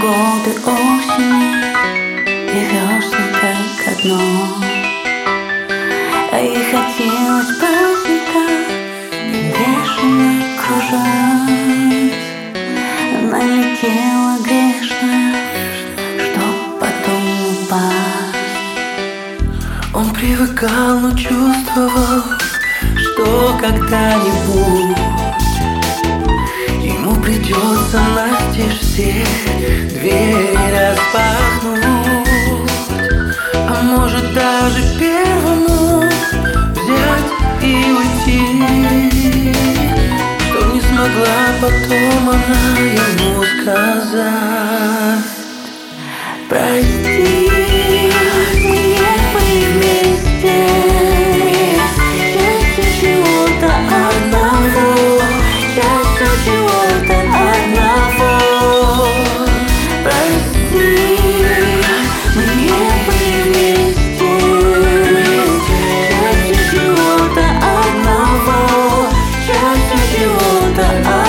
годы осени и весны как одно. А и хотелось праздника и бешено кружать. Налетела грешно, что потом упасть. Он привыкал, но чувствовал, что когда-нибудь Ему придется настежь все двери распахнуть. А может даже первому взять и уйти. Что не смогла потом она ему сказать. Прости 你给我的爱。